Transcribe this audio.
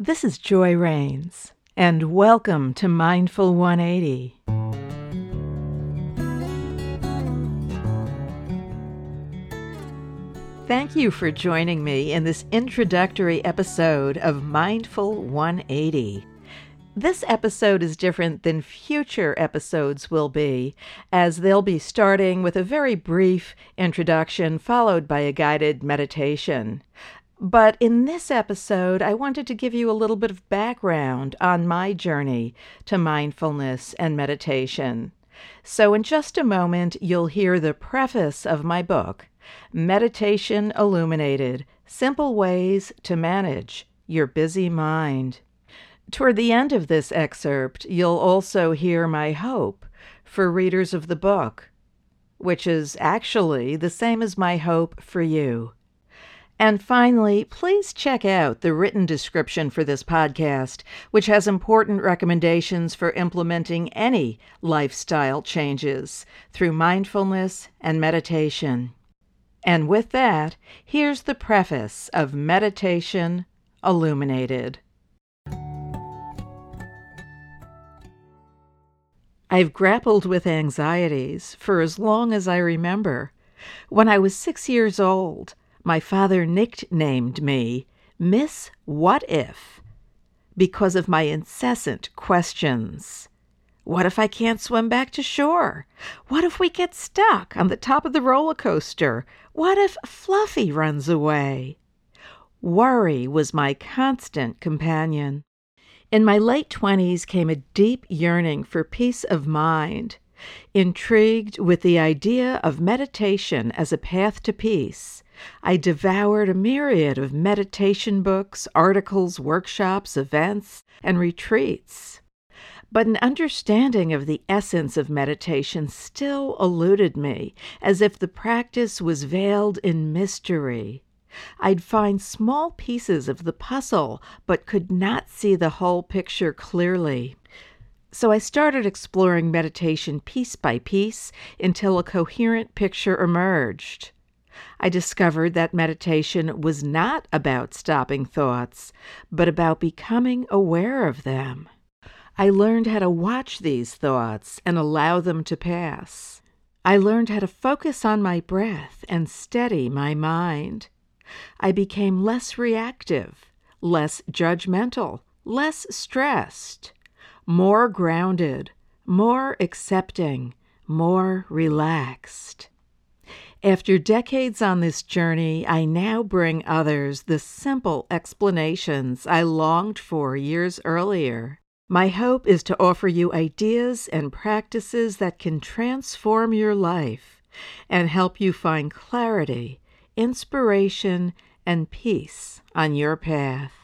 This is Joy Rains, and welcome to Mindful 180. Thank you for joining me in this introductory episode of Mindful 180. This episode is different than future episodes will be, as they'll be starting with a very brief introduction followed by a guided meditation. But in this episode, I wanted to give you a little bit of background on my journey to mindfulness and meditation. So, in just a moment, you'll hear the preface of my book, Meditation Illuminated Simple Ways to Manage Your Busy Mind. Toward the end of this excerpt, you'll also hear my hope for readers of the book, which is actually the same as my hope for you. And finally, please check out the written description for this podcast, which has important recommendations for implementing any lifestyle changes through mindfulness and meditation. And with that, here's the preface of Meditation Illuminated. I've grappled with anxieties for as long as I remember. When I was six years old, my father nicknamed me Miss What If because of my incessant questions. What if I can't swim back to shore? What if we get stuck on the top of the roller coaster? What if Fluffy runs away? Worry was my constant companion. In my late twenties came a deep yearning for peace of mind. Intrigued with the idea of meditation as a path to peace, I devoured a myriad of meditation books, articles, workshops, events, and retreats. But an understanding of the essence of meditation still eluded me, as if the practice was veiled in mystery. I'd find small pieces of the puzzle, but could not see the whole picture clearly. So I started exploring meditation piece by piece until a coherent picture emerged. I discovered that meditation was not about stopping thoughts, but about becoming aware of them. I learned how to watch these thoughts and allow them to pass. I learned how to focus on my breath and steady my mind. I became less reactive, less judgmental, less stressed, more grounded, more accepting, more relaxed. After decades on this journey, I now bring others the simple explanations I longed for years earlier. My hope is to offer you ideas and practices that can transform your life and help you find clarity, inspiration, and peace on your path.